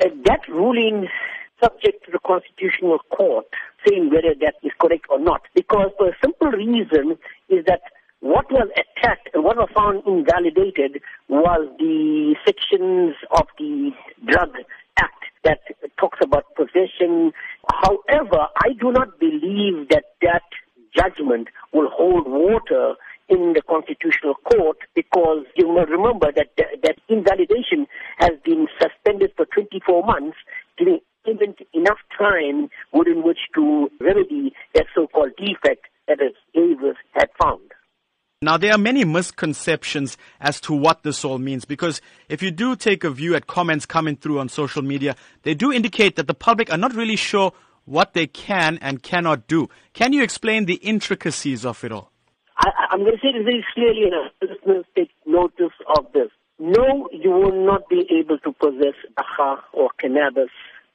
Uh, that ruling subject to the Constitutional Court saying whether that is correct or not. Because for a simple reason is that what was attacked and what was found invalidated was the sections of the Drug Act that talks about possession. However, I do not believe that that judgment will hold water in the Constitutional Court because you must remember that that invalidation has been suspended for 24 months, giving even enough time within which to remedy that so-called defect that Davis had found. Now, there are many misconceptions as to what this all means because if you do take a view at comments coming through on social media, they do indicate that the public are not really sure what they can and cannot do. Can you explain the intricacies of it all? I, am going to say this very clearly, and listeners take notice of this. No, you will not be able to possess dagga or cannabis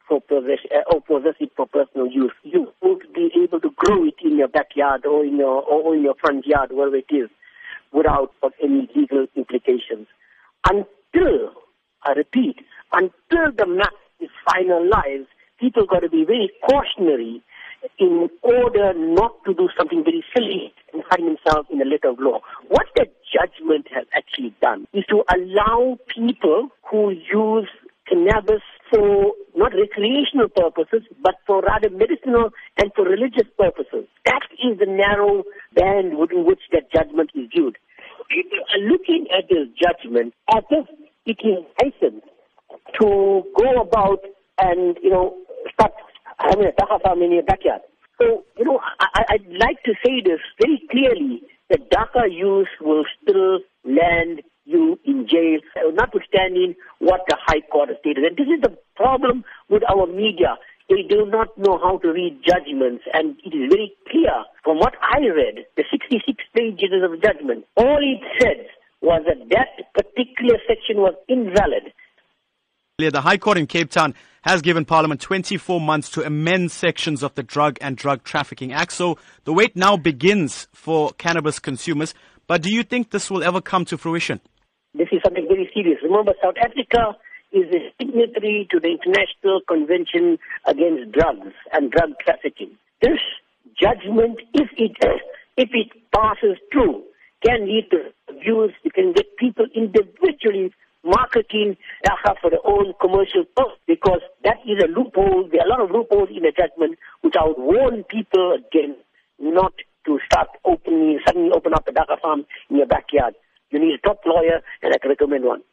for possession uh, or possess it for personal use. You won't be able to grow it in your backyard or in your or in your front yard, wherever it is, without any legal implications. Until I repeat, until the map is finalized, people got to be very cautionary in order not to do something very silly find themselves in a letter of law. What the judgment has actually done is to allow people who use cannabis for not recreational purposes, but for rather medicinal and for religious purposes. That is the narrow band within which that judgment is viewed. People are looking at this judgment as if it is licensed to go about and, you know, start having a farm in your backyard. So, you know, I, I'd like to say this very clearly, that dagga use will still land you in jail, notwithstanding what the High Court has stated. And this is the problem with our media. They do not know how to read judgments, and it is very clear from what I read, the 66 pages of judgment, all it said was that that particular section was invalid. The High Court in Cape Town has given Parliament 24 months to amend sections of the Drug and Drug Trafficking Act. So the wait now begins for cannabis consumers. But do you think this will ever come to fruition? This is something very serious. Remember, South Africa is a signatory to the International Convention Against Drugs and Drug Trafficking. This judgment, if it if it passes through, can lead to abuse. It can get people individually marketing uh, dagga for their own commercial purpose because that is a loophole. There are a lot of loopholes in the judgment which I would warn people against not to start opening, suddenly open up a dagga farm in your backyard. You need a top lawyer, and I can recommend one.